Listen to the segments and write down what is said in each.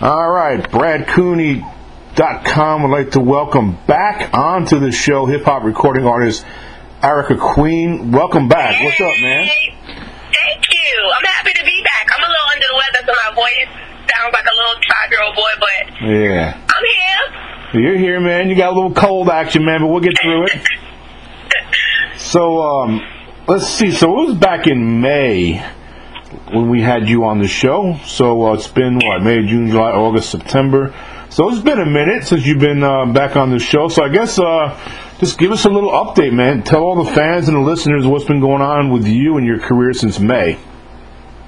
All right, BradCooney.com would like to welcome back onto the show hip hop recording artist Arica Queen. Welcome back. What's up, man? Thank you. I'm happy to be back. I'm a little under the weather, so my voice sounds like a little five-year-old boy, but Yeah. I'm here. You're here, man. You got a little cold action, man, but we'll get through it. So, um, let's see. So it was back in May when we had you on the show. So uh, it's been what May, June, July, August, September. So it's been a minute since you've been uh, back on the show. So I guess uh, just give us a little update, man. Tell all the fans and the listeners what's been going on with you and your career since May.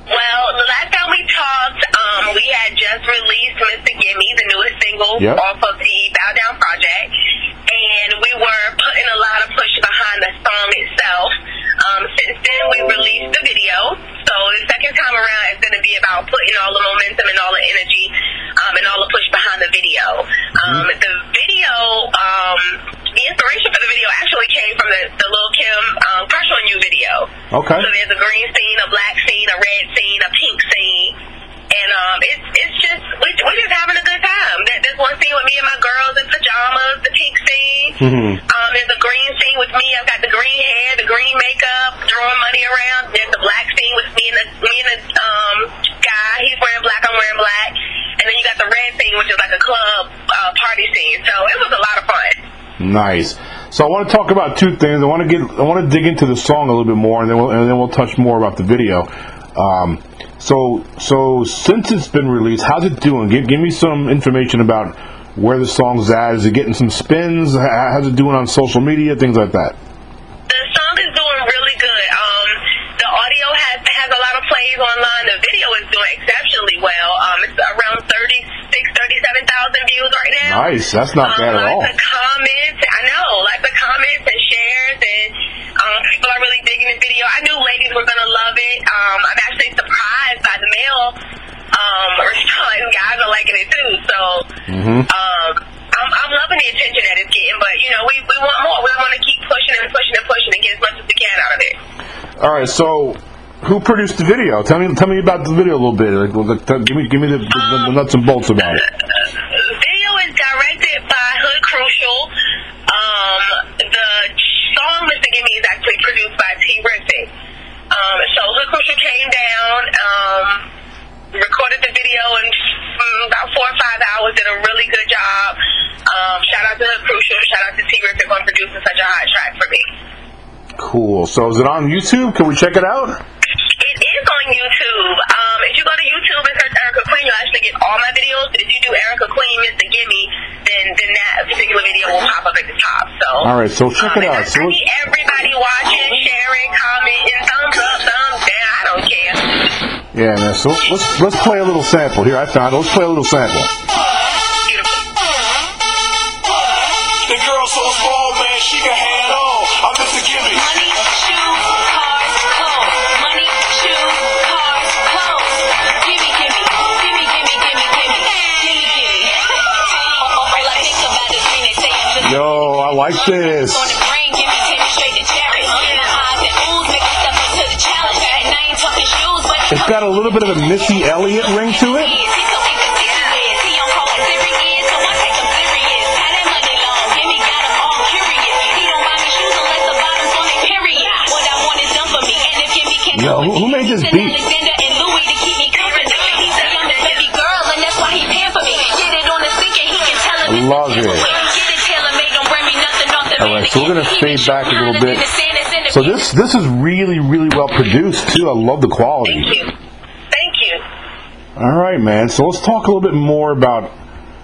Well, the last time we talked, um, we had just released Mr. Gimme, the newest single Yep. off of the Bow Down project, and we were putting a lot of push behind the song itself. Then, we released the video, so the second time around is going to be about putting all the momentum and all the energy um, and all the push behind the video. Um, the video, um, the inspiration for the video actually came from the, the Lil Kim um, Crush on You video. Okay. So there's a green scene, a black scene, a red scene, a pink scene, and um, it's it's just we we're just having a good time. There- There's one scene with me and my girls in pajamas, the pink scene. Mhm. Um, there's a green scene with me. I've got the green hair, the green makeup, throwing money around. There's a black scene with me and the me and the um guy. He's wearing black, I'm wearing black, and then you got the red scene, which is like a club uh, party scene. So it was a lot of fun. Nice. So I want to talk about two things. I want to get, I want to dig into the song a little bit more, and then we'll, and then we'll touch more about the video. Um, so, so since it's been released, how's it doing? Give, give me some information about where the song's at. Is it getting some spins? How's it doing on social media? Things like that. The song is doing really good. Um, the audio has has a lot of plays online. The video is doing exceptionally well. Um, it's around 36, 37,000 views right now. Nice. That's not um, bad at all. Lots of comments. I know, lots of comments and shares, and um, people are really digging the video. I knew ladies were gonna love it. Um, I'm actually surprised male um, response. Guys are liking it too. So. Mhm. Um, I'm, I'm loving the attention that it's getting, but you know, we, we want more. We want to keep pushing and pushing and pushing and get as much as we can out of it. All right. So, who produced the video? Tell me, tell me about the video a little bit. Like, give me, give me the, the, the nuts and bolts about it. The video is directed by Hood Crucial. Um, the song Mr. Gimme is actually produced by T. Riffin. Um, so Hood Crucial came down, um, recorded the video in mm, about four or five hours, did a really good job. Um, shout out to Hood Crucial, shout out to T. Riffin for producing such a hot track for me. Cool. So, is it on YouTube? Can we check it out? It is on YouTube. Um, if you go to YouTube and search Arica Queen, you'll actually get all my videos. But if you do Arica Queen, Mr. Gimme, then then that particular video will pop up at the top. So. All right. So check um, it out. I, So I let's- need everybody watching, sharing, commenting, thumbs up, thumbs down. I don't care. Yeah, man. So let's let's play a little sample here. I found it. Let's play a little sample. Beautiful. The girl so small, man, she can on It's got a little bit of a Missy and ring Gimme can't Yo, who- who made this beat? send Alexander and Louis to keep me company. He say I'm his baby girl, and that's why he paying for me. Get it on the sink and he can tell him. it's Love a it. giveaway. Get it so we're gonna fade back a little bit. than the sand that's in the So this this is really really well produced too. I love the quality. Thank you. Thank you. All right, man. So let's talk a little bit more about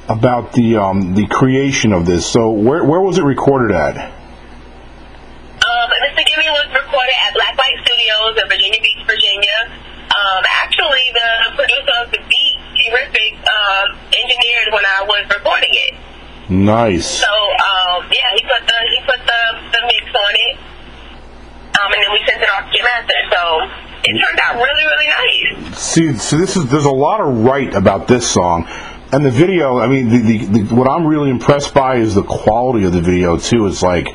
about the um, the creation of this. So where where was it recorded at? Um, Mr. Gimme was recorded at Blacklight Studios in Virginia Beach, Virginia. Um, actually, the producer of the beat, T. Riffin, um, engineered when I was recording it. Nice. So, um, yeah, he put the he put the, the mix on it. Um, and then we sent it off to Jim Master. So it turned out really, really nice. See, so this is there's a lot of right about this song, and the video. I mean, the, the, the what I'm really impressed by is the quality of the video too. It's like,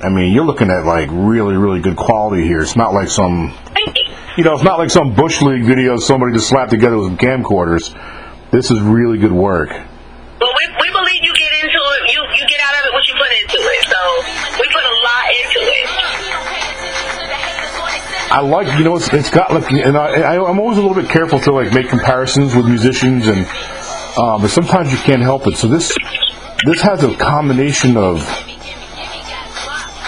I mean, you're looking at like really, really good quality here. It's not like some, you. know, it's not like some bush league video somebody just slapped together with camcorders. This is really good work. I like, you know, it's, it's got like, and I, I, I'm always a little bit careful to like make comparisons with musicians, and um, but sometimes you can't help it. So this this has a combination of,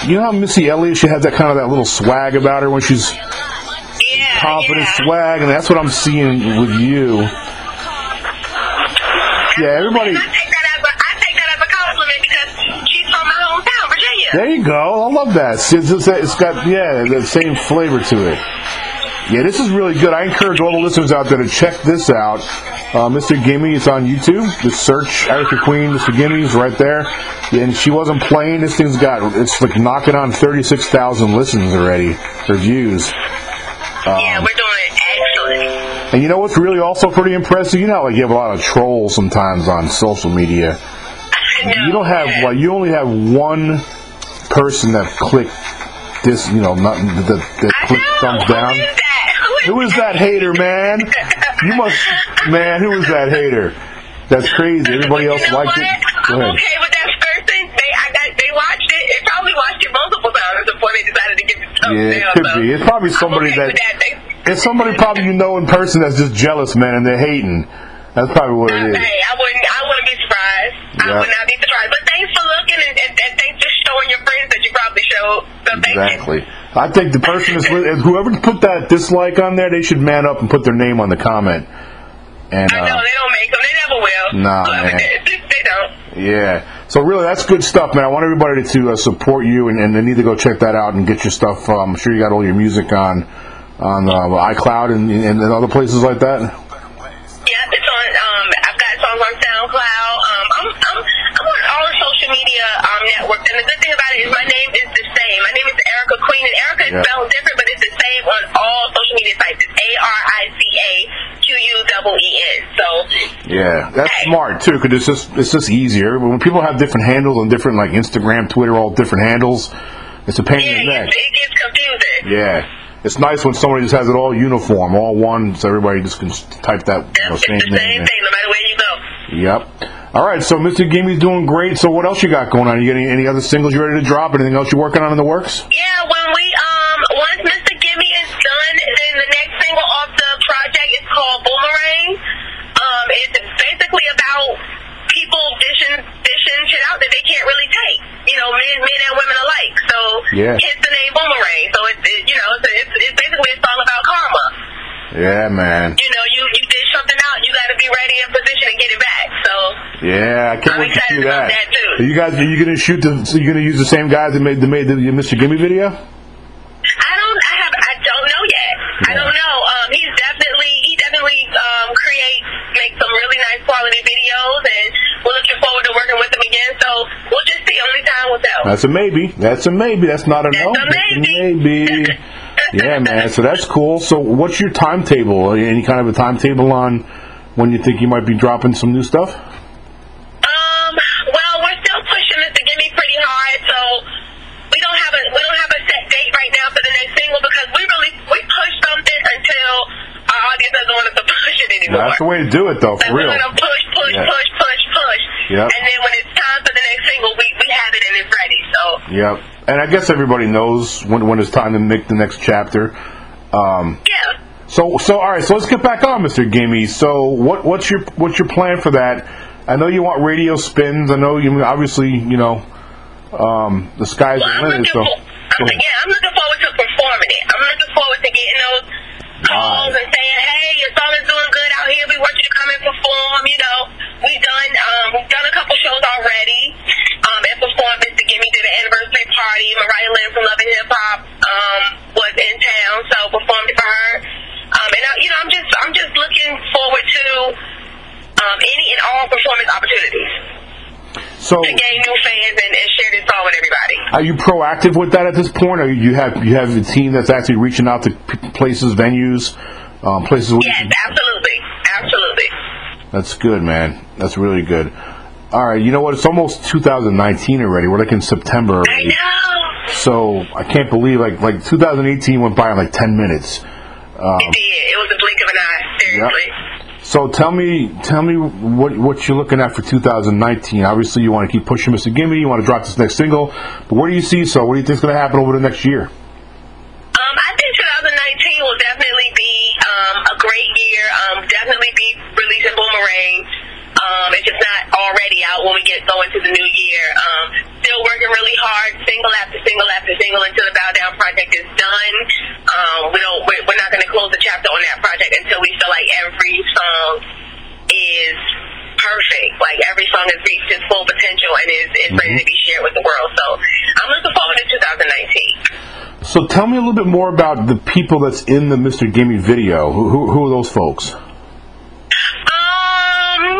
you know, how Missy Elliott she has that kind of that little swag about her when she's Yeah. confident yeah. swag, and that's what I'm seeing with you. Yeah, everybody. There you go. I love that. It's, it's, it's got yeah the same flavor to it. Yeah, this is really good. I encourage all the listeners out there to check this out. Uh, Mr. Gimme, it's on YouTube. Just search Arica Queen, Mr. Gimme's right there. And she wasn't playing. This thing's got it's like knocking on thirty six thousand listens already or views. yeah, we're doing it excellent. And you know what's really also pretty impressive? You know, like you have a lot of trolls sometimes on social media. You don't have like you only have one person that clicked this. You know, not that, that clicked thumbs down. Who is that? Who is that hater, man? You must, man. Who is that hater? That's crazy. Everybody else you know liked what? it. Go I'm okay with that person. They, I got, they watched it. They probably watched it multiple times before they decided to give it thumbs Yeah, it could so be. It's probably somebody okay that- that. They, It's somebody probably you know in person that's just jealous, man, and they're hating. That's probably what it is. Hey, I wouldn't. I wouldn't be surprised. I Yeah. would not Exactly. I think the person is whoever put that dislike on there, they should man up and put their name on the comment. And I know uh, they don't make them. They never will. Nah, man. They, they don't. yeah, so really that's good stuff, man. I want everybody to uh, support you, and, and they need to go check that out and get your stuff. Um, I'm sure you got all your music on on uh, iCloud and, and other places like that. Yeah, it's on. Um, I've got songs on SoundCloud. Um, I'm, I'm, I'm on all the social media um, networks, and the good thing about it is my And Arica is Yeah. spelled different, but it's the same on all social media sites. It's A R I C A Q U double E N. So Yeah, that's smart too, because it's just it's just easier when people have different handles on different like Instagram, Twitter, all different handles. It's a pain yeah, in the neck. it gets confusing. Yeah, it's nice when somebody just has it all uniform, all one, so everybody just can type that you know, same the name. same thing, no matter where you go. Yep. All right, so Mr. Gimme's doing great. So what else you got going on? You got any, any other singles you ready to drop? Anything else you're working on in the works? Yeah, when we um once Mr. Gimme is done, then the next single off the project is called Boomerang. Um, it's basically about people dishing dishing shit out that they can't really take. You know, men men and women alike. So Yeah. hence the name Boomerang. So it's it, you know it's, it's it's basically a song about karma. Yeah, man. You know, you you dish something out, you got to be ready in position to get it back. So Yeah, I can't I'm wait to see that. that, too. Are you guys, are you gonna shoot the? So you gonna use the same guys that made that made the Mr. Gimme video? I don't. I have. I don't know yet. I don't know. Um, he's definitely. He definitely um creates, makes some really nice quality videos, and we're looking forward to working with him again. So we'll just see. Only time will tell. That's a maybe. That's a maybe. That's not a That's no. a That's maybe. maybe. yeah, man. So that's cool. So what's your timetable? Any kind of a timetable on when you think you might be dropping some new stuff? Um. Well, we're still pushing Mr. Gimme pretty hard, so we don't have a we don't have a set date right now for the next single because we really we push something until our audience doesn't want us to push it anymore. That's the way to do it, though. For real. we're gonna push, push, Yeah. push, push, push. Yep. And then when it's time for the next single, we, we have it and it's ready. So Yep. And I guess everybody knows when when it's time to make the next chapter. Um, yeah. so so all right. So let's get back on, Mr. Gimme. So what what's your what's your plan for that? I know you want radio spins. I know you obviously you know um, the sky's Well, the I'm limit. So for, I'm, yeah, I'm looking forward to performing it. I'm looking forward to getting those calls Right. and saying, "Hey, your song is doing good out here. We want you to come and perform." You know, we've done um, we've done a couple shows already. Um, and performed. Mr. Gimme did an anniversary party. Mariah Lynn from Love and Hip Hop um, was in town, so performed for her. Um, and I, you know, I'm just I'm just looking forward to um, any and all performance opportunities so to gain new fans and, and share this song with everybody. are you proactive with that at this point, or you have you have a team that's actually reaching out to places, venues, um, places? Where Yes, absolutely, absolutely. That's good, man. That's really good. All right, you know what? It's almost 2019 already. We're like in September I know. So I can't believe like like 2018 went by in like 10 minutes. Um, It did. It was a blink of an eye. Seriously. So tell me, tell me what what you're looking at for 2019. Obviously, you want to keep pushing Mr. Gimme. You want to drop this next single. But where do you see? So, what do you think's going to happen over the next year? So tell me a little bit more about the people that's in the Mr. Gimme video. Who, who, who are those folks? Um,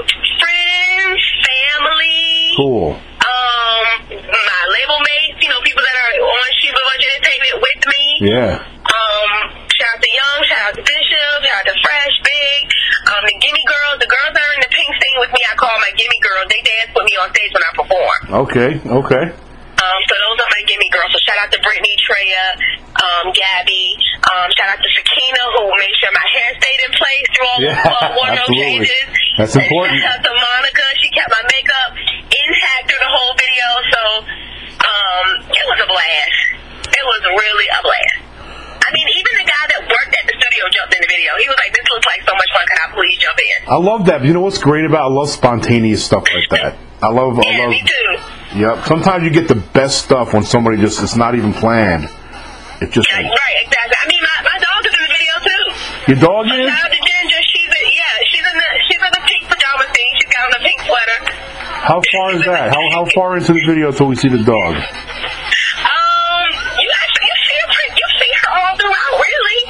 friends, family. Cool. Um, my label mates. You know, people that are on Shiva Bunch Entertainment with me. Yeah. Um, shout out to Young, shout out to Bishop, shout out to Fresh, Big, um, the Gimme Girls, the girls that are in the pink scene with me, I call my Gimme Girls. They dance with me on stage when I perform. Okay. Okay. Um, so those are my Gimme Girls. So shout out to Brittany, Treya, um, Gabby, um, shout out to Sakina who made sure my hair stayed in place through all Yeah, the uh, wardrobe absolutely. changes. That's important. shout out to Monica. She kept my makeup intact through the whole video. So um, it was a blast. It was really a blast. I mean, even the guy that worked at the studio jumped in the video. He was like, "This looks like so much fun. Can I please jump in?" I love that. You know what's great about? I love spontaneous stuff like that. I love. I love. me too. Yep. Sometimes you get the best stuff when somebody just it's not even planned. It just Yeah, right, exactly. I mean, my, my dog is in the video too. your dog is. Ginger. She's a, yeah, she's in the she's in the pink pajama thing. She's got on a pink sweater. How far is that? How how far into the video till we see the dog? Um, you actually you see her you see her all throughout, really.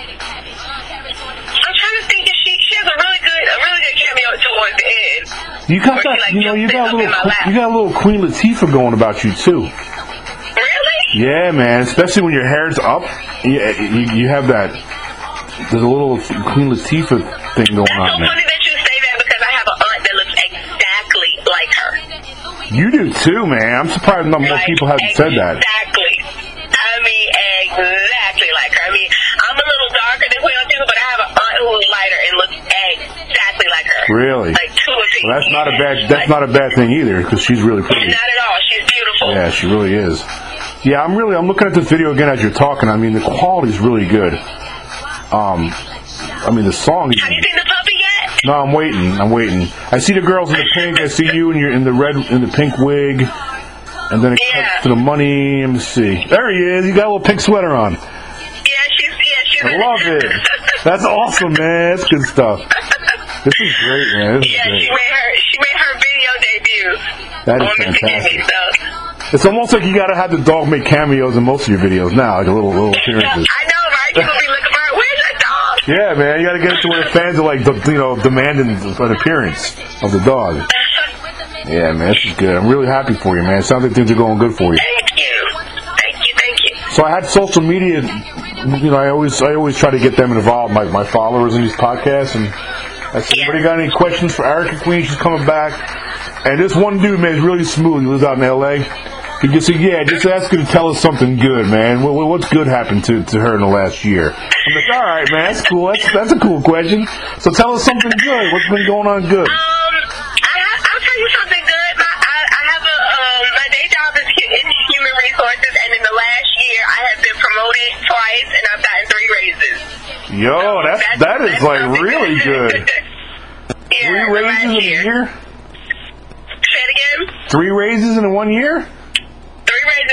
I'm trying to think if she she has a really good a really good cameo towards the end. You got that. like, You know, you got a little. You got a little Queen Latifah going about you too. Yeah, man. Especially when your hair's up, you you, you have that. There's a little Queen Latifah thing going That's so on there. funny that you say that because I have an aunt that looks exactly like her. You do too, man. I'm surprised not more Like, people haven't said that. Exactly. I mean, exactly like her. I mean, I'm a little darker than Queen Latifah, but I have an aunt who's lighter and looks exactly like her. Really? Like two three. Well, that's not a bad. That's not a bad thing either, because she's really pretty. Not at all. She's beautiful. Yeah, she really is. Yeah, I'm really. I'm looking at this video again as you're talking. I mean, the quality's really good. Um, I mean, the song. Is Have you seen the puppy yet? No, I'm waiting. I'm waiting. I see the girls in the pink. I see you, and you're in the red, in the pink wig. And then it Yeah. cuts to the money. Let me see. There he is. You got a little pink sweater on. Yeah, she's yeah, she's. I love it. That's awesome, man. That's good stuff. This is great, man. This is yeah, she made her she made her video debut. That is fantastic. It's almost like you got to have the dog make cameos in most of your videos now, like a little little appearances. I know, right? People be looking for her. Where's that dog? Yeah, man, you got to get it to where the fans are like, you know, demanding an appearance of the dog. Yeah, man, this is good. I'm really happy for you, man. It sounds like things are going good for you. Thank you. Thank you, thank you. So I had social media. You know, I always I always try to get them involved. My my followers in these podcasts, and I said, anybody got any questions for Arica Queen? She's coming back. And this one dude, man, is really smooth. He lives out in L.A. He just said, yeah, just ask her to tell us something good, man. What, what- what's good happened to, to her in the last year? I'm like, all right, man, that's cool. That's that's a cool question. So tell us something good. What's been going on good? Um, I have, I'll tell you something good. My, I, I have a um, my day job is in human resources, and in the last year, I have been promoted twice, and I've gotten three raises. Yo, that's that is that's like really good. yeah, Three raises in a year? Say it again. Three raises in one year?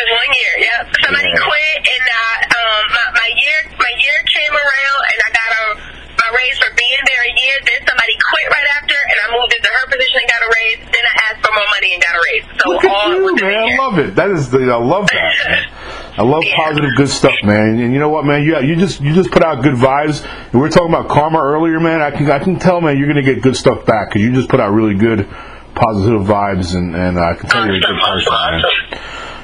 Raises one year. Yep. Somebody Yeah. quit, and I, um, my, my year my year came around, and I got a my raise for being there a year. Then somebody quit right after, and I moved into her position and got a raise. Then I asked for more money and got a raise. So Look at all you, man. I love it. That is the I love that. Man. I love Yeah. positive, good stuff, man. And you know what, man? You you just you just put out good vibes. And we were talking about karma earlier, man. I can I can tell, man, you're gonna get good stuff back because you just put out really good, positive vibes, and and I can tell you're a good person, man.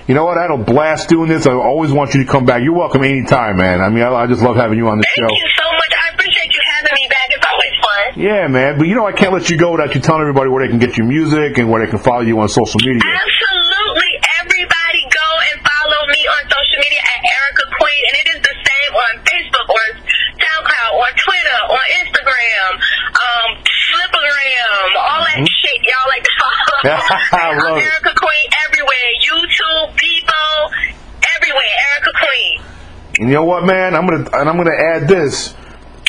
You know what? I had a blast doing this. I always want you to come back. You're welcome anytime, man. I mean, I, I just love having you on the Thank show. you so much. I appreciate you having me back. It's always fun. Yeah, man. But you know, I can't let you go without you telling everybody where they can get your music and where they can follow you on social media. Absolutely. Everybody go and follow me on social media at Arica Queen. And it is the same on Facebook, on SoundCloud, on Twitter, on Instagram. Um, Slipper I I'm love it. Arica Queen everywhere. YouTube, Bebo, everywhere. Arica Queen. And you know what, man? I'm gonna and I'm gonna add this.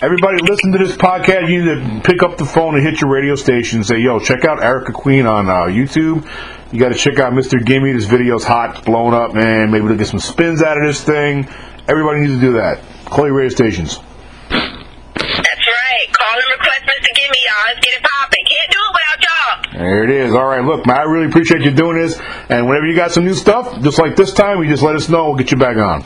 Everybody listen to this podcast. You need to pick up the phone and hit your radio station and say, "Yo, check out Arica Queen on uh, YouTube." You got to check out Mr. Gimme. This video's hot, blown up, man. Maybe we'll get some spins out of this thing. Everybody needs to do that. Call your radio stations. That's right. Call and request Mr. Gimme, y'all. Let's get it popping. Can't do it without y'all. There it is. All right, look, man, I really appreciate you doing this. And whenever you got some new stuff, just like this time, you just let us know. We'll get you back on.